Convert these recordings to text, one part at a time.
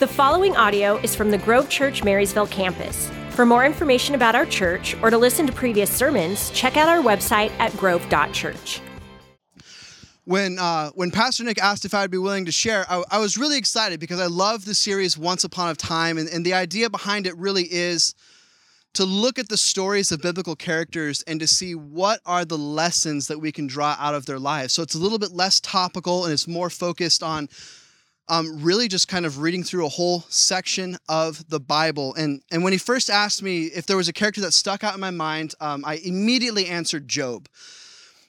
The following audio is from the Grove Church Marysville campus. For more information about our church or to listen to previous sermons, check out our website at grove.church. When, uh, when Pastor Nick asked if I'd be willing to share, I, I was really excited because I love the series Once Upon a Time, and, and the idea behind it really is to look at the stories of biblical characters and to see what are the lessons that we can draw out of their lives. So it's a little bit less topical and it's more focused on um, really just kind of reading through a whole section of the Bible. And, and when he first asked me if there was a character that stuck out in my mind, um, I immediately answered Job.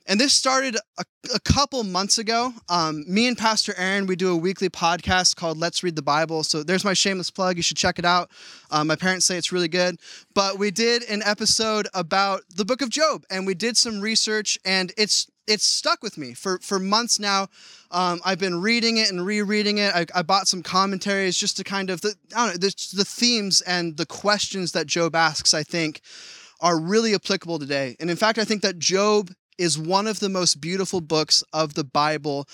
And this started a, a couple months ago. Um, me and Pastor Aaron, we do a weekly podcast called Let's Read the Bible. So there's my shameless plug. You should check it out. Um, my parents say it's really good. But we did an episode about the book of Job, and we did some research, and it's it's stuck with me for for months now. Um, I've been reading it and rereading it. I, I, bought some commentaries just to kind of the I don't know the, the themes and the questions that Job asks. I think are really applicable today. And in fact, I think that Job is one of the most beautiful books of the Bible.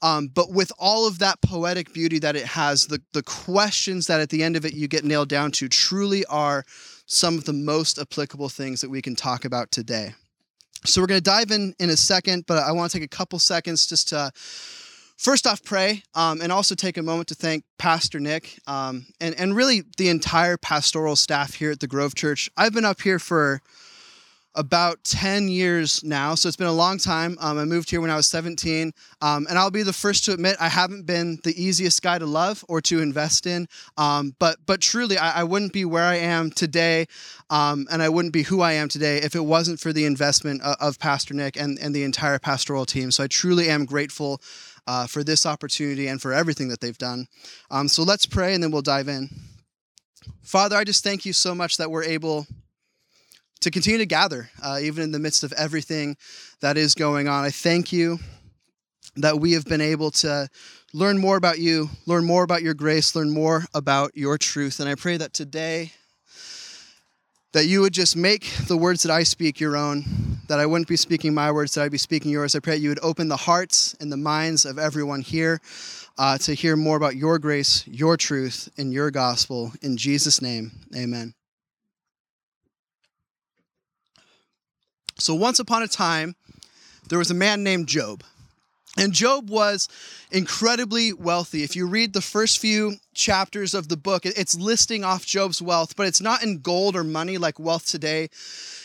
Um, but with all of that poetic beauty that it has, the, the questions that at the end of it you get nailed down to truly are some of the most applicable things that we can talk about today. So we're going to dive in in a second, but I want to take a couple seconds just to first off pray um, and also take a moment to thank Pastor Nick um, and, and really the entire pastoral staff here at the Grove Church. I've been up here for about 10 years now. So it's been a long time. Um, I moved here when I was 17. Um, and I'll be the first to admit I haven't been the easiest guy to love or to invest in. Um, but, but truly, I, I, wouldn't be where I am today. Um, and I wouldn't be who I am today if it wasn't for the investment of, of Pastor Nick and, and the entire pastoral team. So I truly am grateful uh, for this opportunity and for everything that they've done. Um, so let's pray and then we'll dive in. Father, I just thank you so much that we're able to continue to gather, uh, even in the midst of everything that is going on. I thank you that we have been able to learn more about you, learn more about your grace, learn more about your truth. And I pray that today, that you would just make the words that I speak your own, that I wouldn't be speaking my words, that I'd be speaking yours. I pray that you would open the hearts and the minds of everyone here uh, to hear more about your grace, your truth, and your gospel. In Jesus' name, amen. So, once upon a time, there was a man named Job. And Job was incredibly wealthy. If you read the first few chapters of the book, it's listing off Job's wealth, but it's not in gold or money like wealth today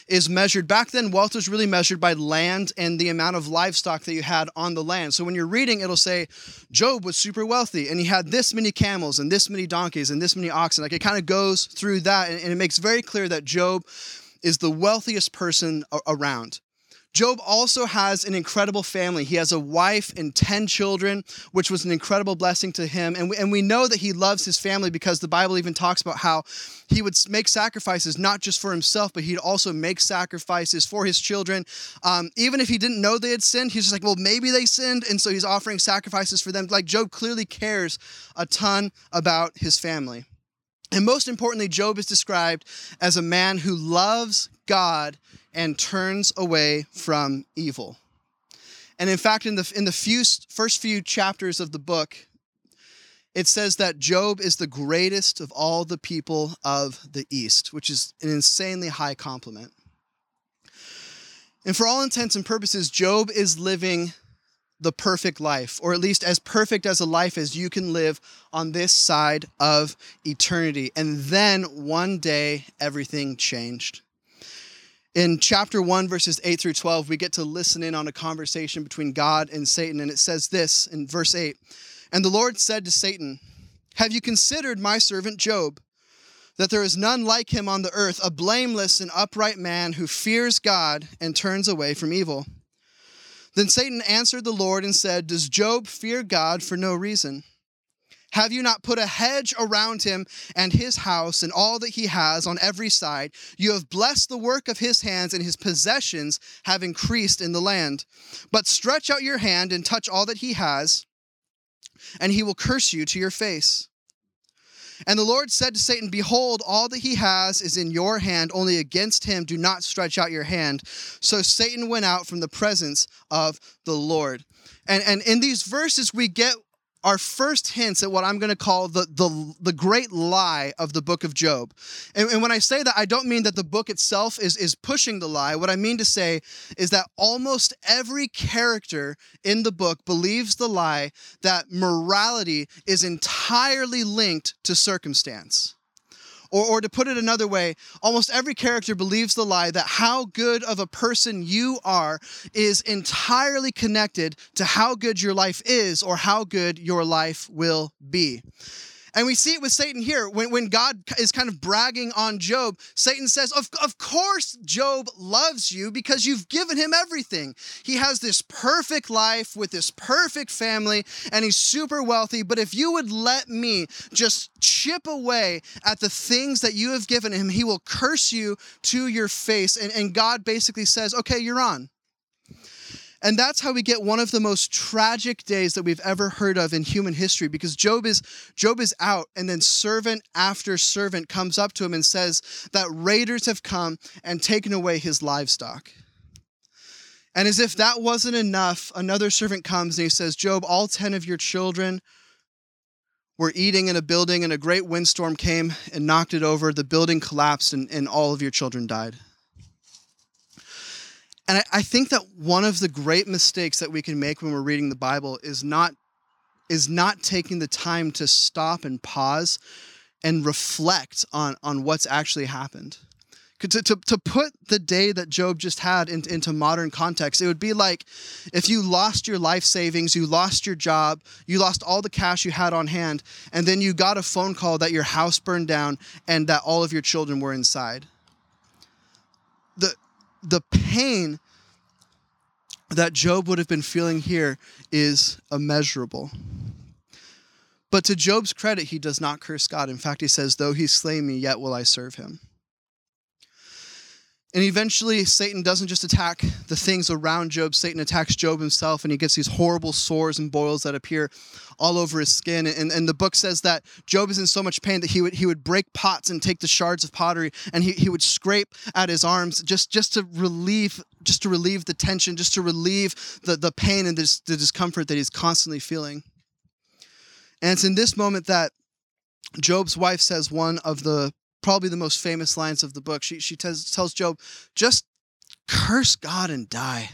is measured. Back then, wealth was really measured by land and the amount of livestock that you had on the land. So when you're reading, it'll say Job was super wealthy and he had this many camels and this many donkeys and this many oxen. Like it kind of goes through that and it makes very clear that Job is the wealthiest person around. Job also has an incredible family. He has a wife and 10 children, which was an incredible blessing to him. And we, and we know that he loves his family because the Bible even talks about how he would make sacrifices not just for himself, but he'd also make sacrifices for his children. Um, even if he didn't know they had sinned, he's just like, well, maybe they sinned. And so he's offering sacrifices for them. Like Job clearly cares a ton about his family. And most importantly, Job is described as a man who loves God and turns away from evil. And in fact, in the, in the few, first few chapters of the book, it says that Job is the greatest of all the people of the East, which is an insanely high compliment. And for all intents and purposes, Job is living the perfect life, or at least as perfect as a life as you can live on this side of eternity. And then one day, everything changed. In chapter 1, verses 8 through 12, we get to listen in on a conversation between God and Satan. And it says this in verse 8 And the Lord said to Satan, Have you considered my servant Job? That there is none like him on the earth, a blameless and upright man who fears God and turns away from evil. Then Satan answered the Lord and said, Does Job fear God for no reason? Have you not put a hedge around him and his house and all that he has on every side? You have blessed the work of his hands, and his possessions have increased in the land. But stretch out your hand and touch all that he has, and he will curse you to your face. And the Lord said to Satan, Behold, all that he has is in your hand, only against him do not stretch out your hand. So Satan went out from the presence of the Lord. And, and in these verses, we get our first hints at what I'm going to call the, the, the great lie of the book of Job. And, and when I say that, I don't mean that the book itself is, is pushing the lie. What I mean to say is that almost every character in the book believes the lie that morality is entirely linked to circumstance. Or, or to put it another way, almost every character believes the lie that how good of a person you are is entirely connected to how good your life is or how good your life will be. And we see it with Satan here. When, when God is kind of bragging on Job, Satan says, of, of course, Job loves you because you've given him everything. He has this perfect life with this perfect family, and he's super wealthy. But if you would let me just chip away at the things that you have given him, he will curse you to your face. And, and God basically says, okay, you're on. And that's how we get one of the most tragic days that we've ever heard of in human history because Job is Job is out and then servant after servant comes up to him and says that raiders have come and taken away his livestock. And as if that wasn't enough, another servant comes and he says, Job, all 10 of your children were eating in a building and a great windstorm came and knocked it over. The building collapsed and, and all of your children died. And I, I think that one of the great mistakes that we can make when we're reading the Bible is not is not taking the time to stop and pause and reflect on, on what's actually happened. To, to, to put the day that Job just had in, into modern context, it would be like if you lost your life savings, you lost your job, you lost all the cash you had on hand, and then you got a phone call that your house burned down and that all of your children were inside. The, pain that Job would have been feeling here is immeasurable. But to Job's credit, he does not curse God. In fact, he says, Though he slay me, yet will I serve him. And eventually, Satan doesn't just attack the things around Job, Satan attacks Job himself, and he gets these horrible sores and boils that appear all over his skin. And, and the book says that Job is in so much pain that he would, he would break pots and take the shards of pottery and he, he would scrape at his arms just, just to relieve just to relieve the tension, just to relieve the, the pain and the, the discomfort that he's constantly feeling. And it's in this moment that Job's wife says one of the probably the most famous lines of the book. She, she tells, tells Job, just curse God and die.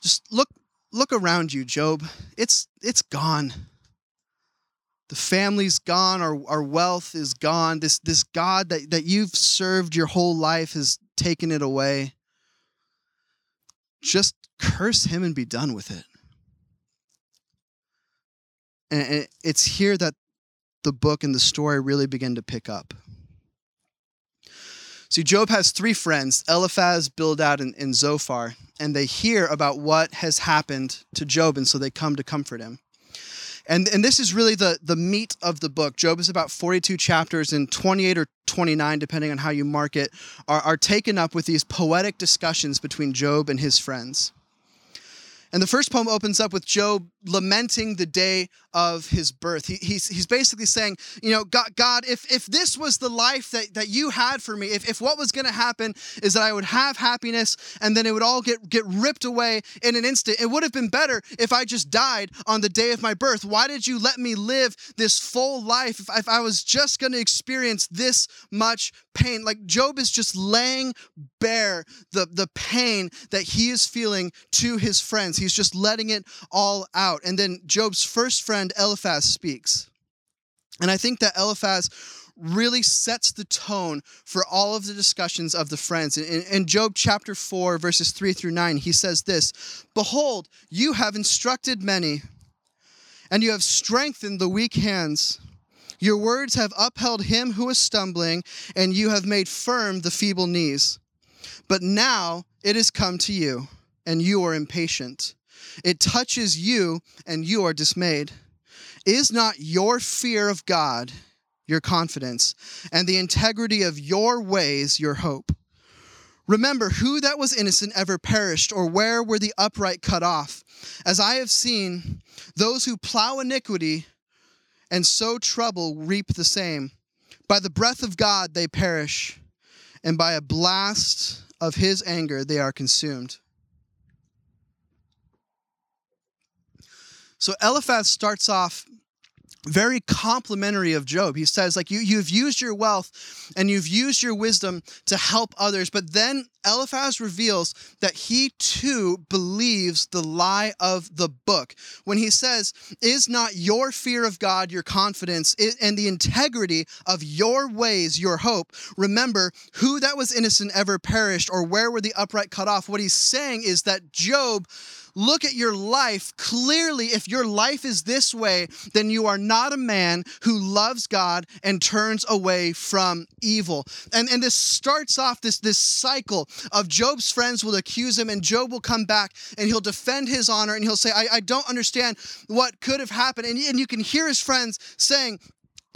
Just look look around you, Job. It's it's gone. The family's gone, our, our wealth is gone. This this God that, that you've served your whole life has taken it away. Just curse him and be done with it. And it's here that the book and the story really begin to pick up. See, Job has three friends, Eliphaz, Bildad, and, and Zophar, and they hear about what has happened to Job, and so they come to comfort him. And, and this is really the, the meat of the book. Job is about 42 chapters, and 28 or 29, depending on how you mark it, are, are taken up with these poetic discussions between Job and his friends. And the first poem opens up with Job lamenting the day of his birth. He, he's, he's basically saying, you know, God, God if, if this was the life that, that you had for me, if, if what was going to happen is that I would have happiness and then it would all get, get ripped away in an instant, it would have been better if I just died on the day of my birth. Why did you let me live this full life if, if I was just going to experience this much pain? Like Job is just laying bare the, the pain that he is feeling to his friends. He's just letting it all out out. And then Job's first friend, Eliphaz, speaks. And I think that Eliphaz really sets the tone for all of the discussions of the friends. In, in, Job chapter 4, verses 3 through 9, he says this Behold, you have instructed many, and you have strengthened the weak hands. Your words have upheld him who is stumbling, and you have made firm the feeble knees. But now it has come to you, and you are impatient. It touches you, and you are dismayed. Is not your fear of God your confidence, and the integrity of your ways your hope? Remember who that was innocent ever perished, or where were the upright cut off? As I have seen, those who plow iniquity and sow trouble reap the same. By the breath of God they perish, and by a blast of his anger they are consumed. So Eliphaz starts off very complimentary of Job. He says, like, you, you've used your wealth and you've used your wisdom to help others. But then Eliphaz reveals that he too believes the lie of the book when he says, Is not your fear of God your confidence and the integrity of your ways your hope? Remember, who that was innocent ever perished, or where were the upright cut off? What he's saying is that Job look at your life clearly if your life is this way then you are not a man who loves god and turns away from evil and and this starts off this this cycle of job's friends will accuse him and job will come back and he'll defend his honor and he'll say i, I don't understand what could have happened. And, and you can hear his friends saying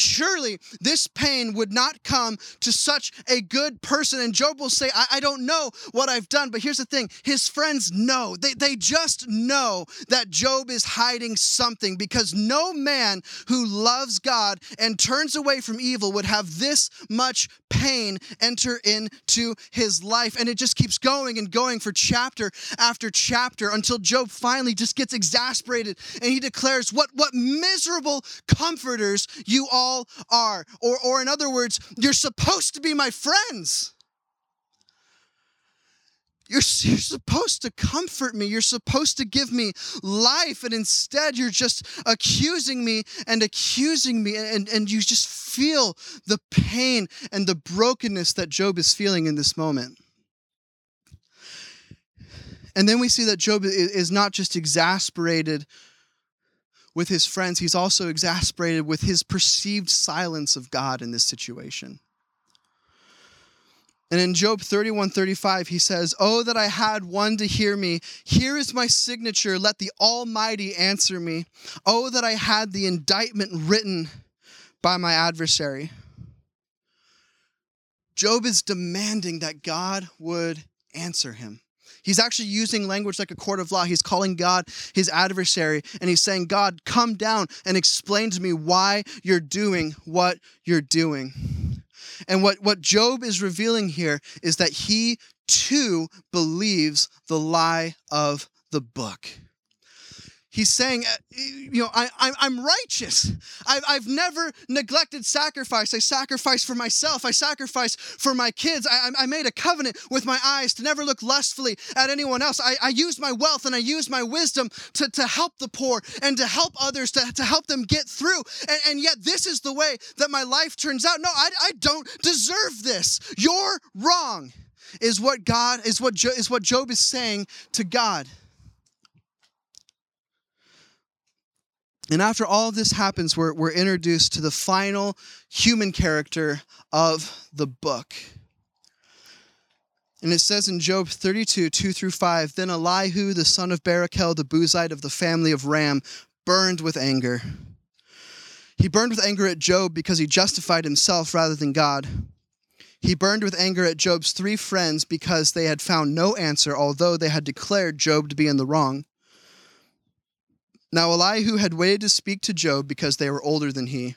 Surely this pain would not come to such a good person. And Job will say, I, I, don't know what I've done. But here's the thing his friends know. They, they just know that Job is hiding something because no man who loves God and turns away from evil would have this much pain enter into his life. And it just keeps going and going for chapter after chapter until Job finally just gets exasperated and he declares, What, what miserable comforters you all all are. Or, or in other words, you're supposed to be my friends. You're, you're supposed to comfort me. You're supposed to give me life. And instead, you're just accusing me and accusing me. And, and you just feel the pain and the brokenness that Job is feeling in this moment. And then we see that Job is not just exasperated with his friends, he's also exasperated with his perceived silence of God in this situation. And in Job 31 35, he says, Oh, that I had one to hear me. Here is my signature. Let the Almighty answer me. Oh, that I had the indictment written by my adversary. Job is demanding that God would answer him. He's actually using language like a court of law. He's calling God his adversary and he's saying, God, come down and explain to me why you're doing what you're doing. And what, what Job is revealing here is that he too believes the lie of the book he's saying, uh, you know, I, am righteous. I've, I've never neglected sacrifice. I sacrifice for myself. I sacrifice for my kids. I, I made a covenant with my eyes to never look lustfully at anyone else. I, I used my wealth and I used my wisdom to, to help the poor and to help others, to, to help them get through. And, and yet, this is the way that my life turns out. No, I, I don't deserve this. You're wrong, is what God, is what, jo, is what Job is saying to God. And after all of this happens, we're, we're introduced to the final human character of the book. And it says in Job 32, 2 through 5 Then Elihu, the son of Barachel, the Buzite of the family of Ram, burned with anger. He burned with anger at Job because he justified himself rather than God. He burned with anger at Job's three friends because they had found no answer, although they had declared Job to be in the wrong. Now Elihu had waited to speak to Job because they were older than he.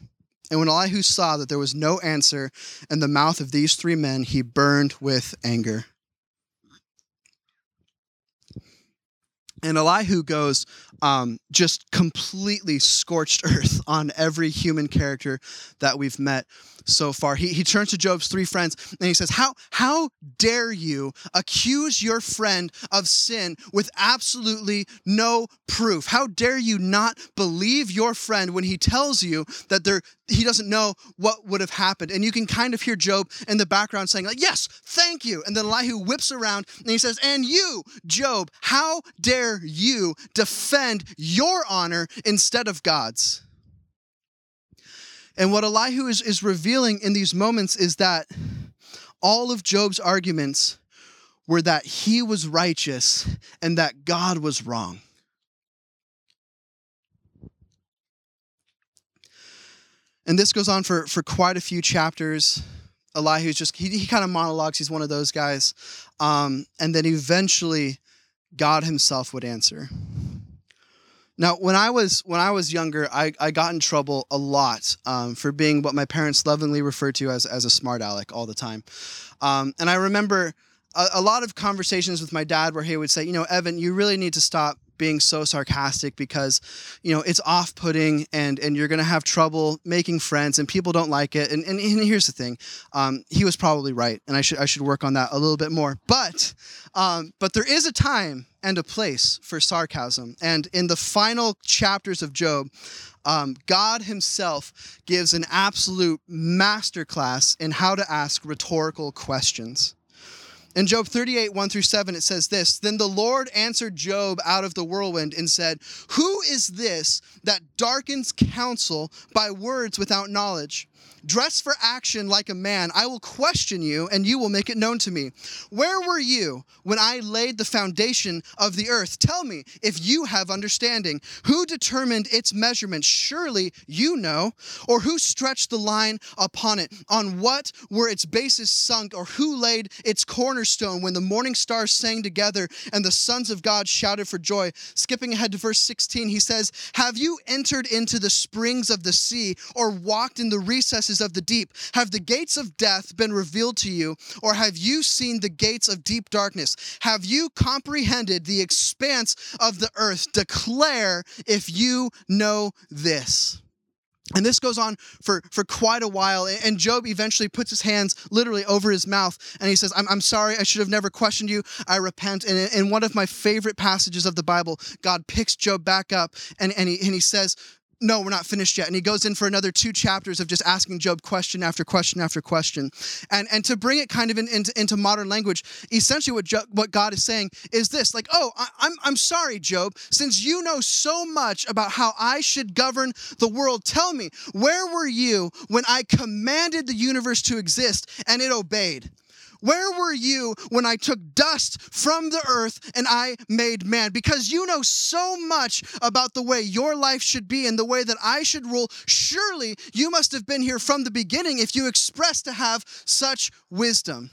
And when Elihu saw that there was no answer in the mouth of these three men, he burned with anger. And Elihu goes um, just completely scorched earth on every human character that we've met so far. He, he turns to Job's three friends and he says, how, how dare you accuse your friend of sin with absolutely no proof? How dare you not believe your friend when he tells you that there, he doesn't know what would have happened? And you can kind of hear Job in the background saying, like, Yes, thank you. And then Elihu whips around and he says, And you, Job, how dare you defend your honor instead of God's? And what Elihu is, is revealing in these moments is that all of Job's arguments were that he was righteous and that God was wrong. And this goes on for, for quite a few chapters. Elihu's just, he, he kind of monologues. He's one of those guys. Um, and then eventually, God himself would answer. Now, when I was when I was younger, I, I got in trouble a lot um, for being what my parents lovingly referred to as as a smart aleck all the time, um, and I remember a, a, lot of conversations with my dad where he would say, you know, Evan, you really need to stop being so sarcastic because you know it's off-putting and and you're gonna have trouble making friends and people don't like it. And, and, and here's the thing um, he was probably right and i should i should work on that a little bit more. But um, but there is a time and a place for sarcasm. And in the final chapters of job um, god himself gives an absolute masterclass in how to ask rhetorical questions in Job 38, 1 through 7, it says this Then the Lord answered Job out of the whirlwind and said, Who is this that darkens counsel by words without knowledge? Dress for action like a man. I will question you, and you will make it known to me. Where were you when I laid the foundation of the earth? Tell me if you have understanding. Who determined its measurement? Surely you know. Or who stretched the line upon it? On what were its bases sunk? Or who laid its cornerstone when the morning stars sang together and the sons of God shouted for joy? Skipping ahead to verse 16, he says, Have you entered into the springs of the sea or walked in the recesses? Of the deep? Have the gates of death been revealed to you, or have you seen the gates of deep darkness? Have you comprehended the expanse of the earth? Declare if you know this. And this goes on for, for quite a while. And Job eventually puts his hands literally over his mouth and he says, I'm, I'm sorry, I should have never questioned you. I repent. And in one of my favorite passages of the Bible, God picks Job back up and, and, he, and he says, no, we're not finished yet. And he goes in for another two chapters of just asking Job question after question after question. And, and to bring it kind of in, into, into modern language, essentially what, what God is saying is this like, oh, I, I'm, I'm sorry, Job, since you know so much about how I should govern the world, tell me, where were you when I commanded the universe to exist and it obeyed? Where were you when I took dust from the earth and I made man? Because you know so much about the way your life should be and the way that I should rule. Surely you must have been here from the beginning if you express to have such wisdom.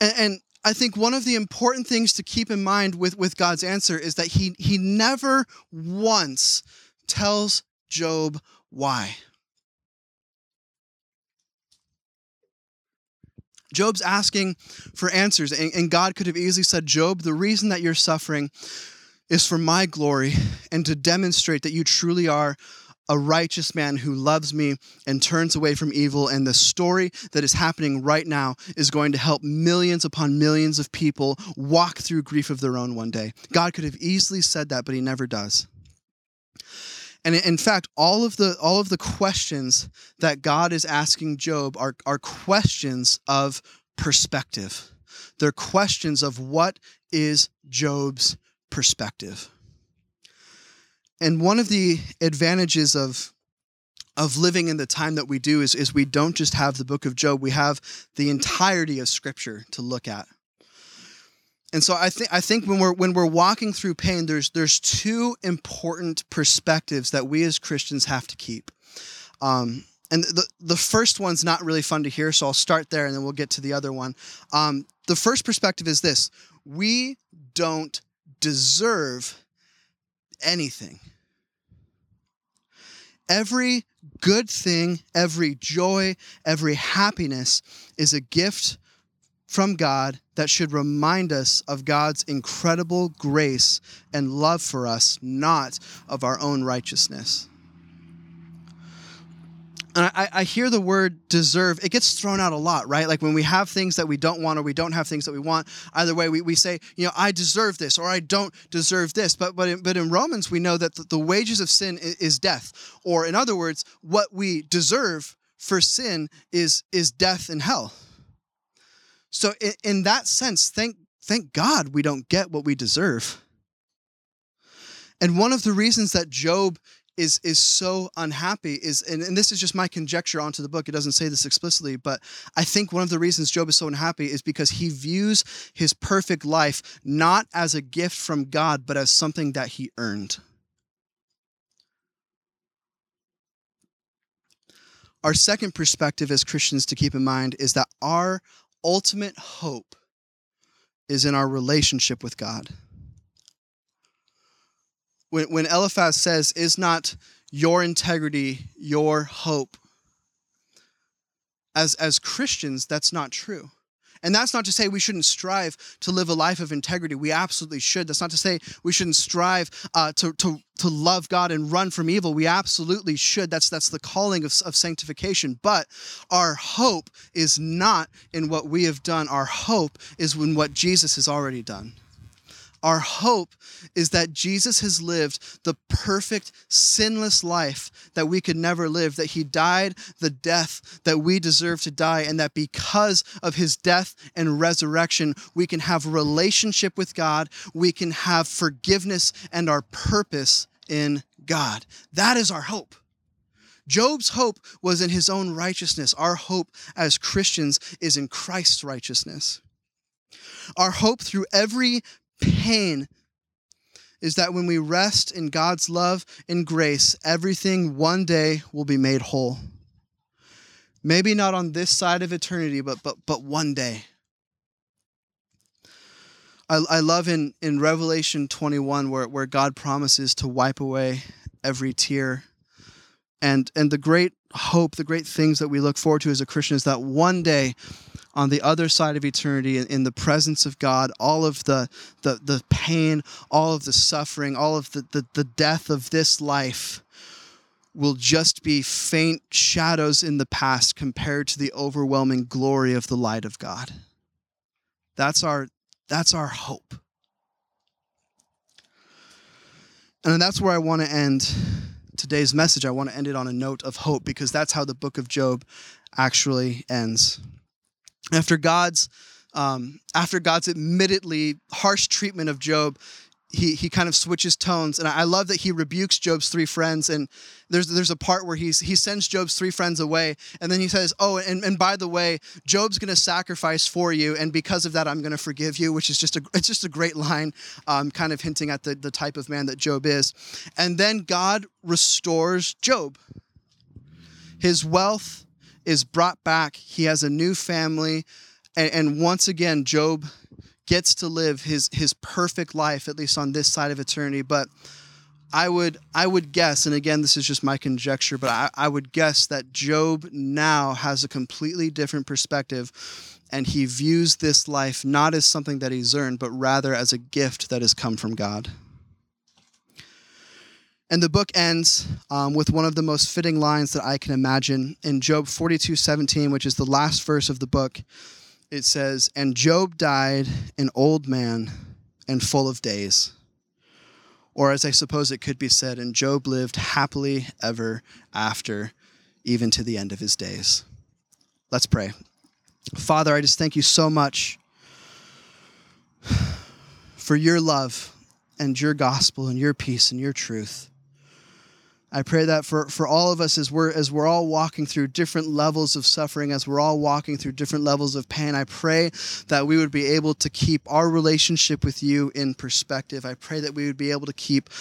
And, and I think one of the important things to keep in mind with, with God's answer is that he, he never once tells Job why. Job's asking for answers, and, and God could have easily said, Job, the reason that you're suffering is for my glory and to demonstrate that you truly are a righteous man who loves me and turns away from evil. And the story that is happening right now is going to help millions upon millions of people walk through grief of their own one day. God could have easily said that, but he never does. And in fact, all of the all of the questions that God is asking Job are, are questions of perspective. They're questions of what is Job's perspective. And one of the advantages of of living in the time that we do is, is we don't just have the book of Job, we have the entirety of scripture to look at. And so I think I think when we're when we're walking through pain, there's there's two important perspectives that we as Christians have to keep. Um, and the the first one's not really fun to hear, so I'll start there and then we'll get to the other one. Um, the first perspective is this: we don't deserve anything. Every good thing, every joy, every happiness is a gift from God that should remind us of God's incredible grace and love for us, not of our own righteousness. And I, I, hear the word deserve, it gets thrown out a lot, right? Like when we have things that we don't want or we don't have things that we want, either way, we, we say, you know, I deserve this or I don't deserve this. But, but, in, but in Romans, we know that the, wages of sin is death. Or in other words, what we deserve for sin is, is death and hell. So in, in that sense, thank thank God we don't get what we deserve. And one of the reasons that Job is is so unhappy is and, and this is just my conjecture onto the book it doesn't say this explicitly but i think one of the reasons job is so unhappy is because he views his perfect life not as a gift from god but as something that he earned our second perspective as christians to keep in mind is that our ultimate hope is in our relationship with God. When, when Eliphaz says, Is not your integrity your hope? As, as Christians, that's not true. And that's not to say we shouldn't strive to live a life of integrity. We absolutely should. That's not to say we shouldn't strive uh, to, to, to love God and run from evil. We absolutely should. That's, that's the calling of, of sanctification. But our hope is not in what we have done, our hope is in what Jesus has already done. Our hope is that Jesus has lived the perfect, sinless life that we could never live, that he died the death that we deserve to die, and that because of his death and resurrection, we can have relationship with God, we can have forgiveness and our purpose in God. That is our hope. Job's hope was in his own righteousness. Our hope as Christians is in Christ's righteousness. Our hope through every pain is that when we rest in God's love and grace, everything one day will be made whole. Maybe not on this side of eternity, but but but one day. I, I love in, in Revelation 21 where, where God promises to wipe away every tear. And and the great hope, the great things that we look forward to as a Christian is that one day on the other side of eternity in, the presence of God, all of the, the, the pain, all of the suffering, all of the, the, the death of this life will just be faint shadows in the past compared to the overwhelming glory of the light of God. That's our, that's our hope. And that's where I want to end today's message. I want to end it on a note of hope because that's how the book of Job actually ends after God's um, after God's admittedly harsh treatment of Job, he he kind of switches tones, and I love that he rebukes Job's three friends. And there's there's a part where he's he sends Job's three friends away, and then he says, "Oh, and, and by the way, Job's going to sacrifice for you, and because of that, I'm going to forgive you." Which is just a it's just a great line, um, kind of hinting at the the type of man that Job is. And then God restores Job. His wealth is brought back. He has a new family. And, and once again, Job gets to live his, his perfect life, at least on this side of eternity. But I would I would guess, and again, this is just my conjecture, but I, I would guess that Job now has a completely different perspective and he views this life not as something that he's earned, but rather as a gift that has come from God. And the book ends um, with one of the most fitting lines that I can imagine in Job 42 17, which is the last verse of the book. It says, And Job died an old man and full of days. Or as I suppose it could be said, and Job lived happily ever after, even to the end of his days. Let's pray. Father, I just thank you so much for your love and your gospel and your peace and your truth. I pray that for, for all of us as we're as we're all walking through different levels of suffering, as we're all walking through different levels of pain, I pray that we would be able to keep our relationship with you in perspective. I pray that we would be able to keep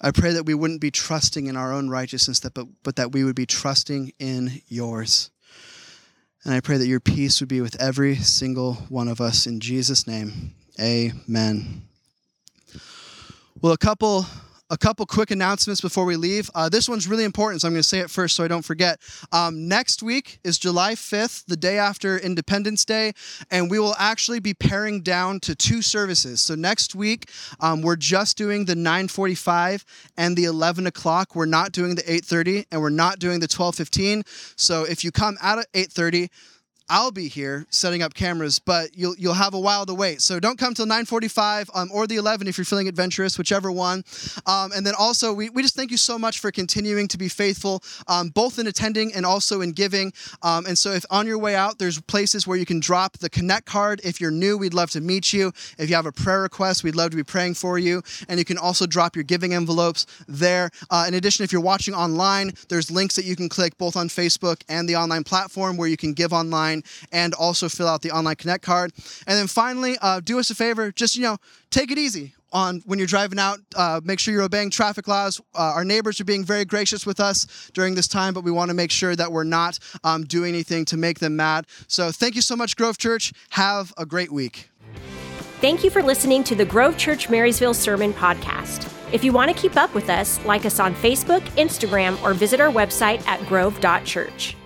I pray that we wouldn't be trusting in our own righteousness, that, but, but that we would be trusting in yours. And I pray that your peace would be with every single one of us. In Jesus' name, amen. Well, a couple a couple quick announcements before we leave. Uh, this one's really important, so I'm going to say it first so I don't forget. Um, next week is July 5th, the day after Independence Day, and we will actually be paring down to two services. So next week, um, we're just doing the 9:45 and the 11 o'clock. We're not doing the 8:30, and we're not doing the 12:15. So if you come out at 8:30 I'll be here setting up cameras, but you'll you'll have a while to wait. So don't come till 9:45 um, or the 11 if you're feeling adventurous, whichever one. Um, and then also, we, we just thank you so much for continuing to be faithful, um, both in attending and also in giving. Um, and so, if on your way out, there's places where you can drop the Connect card. If you're new, we'd love to meet you. If you have a prayer request, we'd love to be praying for you. And you can also drop your giving envelopes there. Uh, in addition, if you're watching online, there's links that you can click both on Facebook and the online platform where you can give online online and also fill out the online connect card. And then finally, uh, do us a favor, just you know, take it easy on when you're driving out. Uh, make sure you're obeying traffic laws. Uh, our neighbors are being very gracious with us during this time, but we want to make sure that we're not um, doing anything to make them mad. So thank you so much, Grove Church. Have a great week. Thank you for listening to the Grove Church Marysville Sermon Podcast. If you want to keep up with us, like us on Facebook, Instagram, or visit our website at grove.church.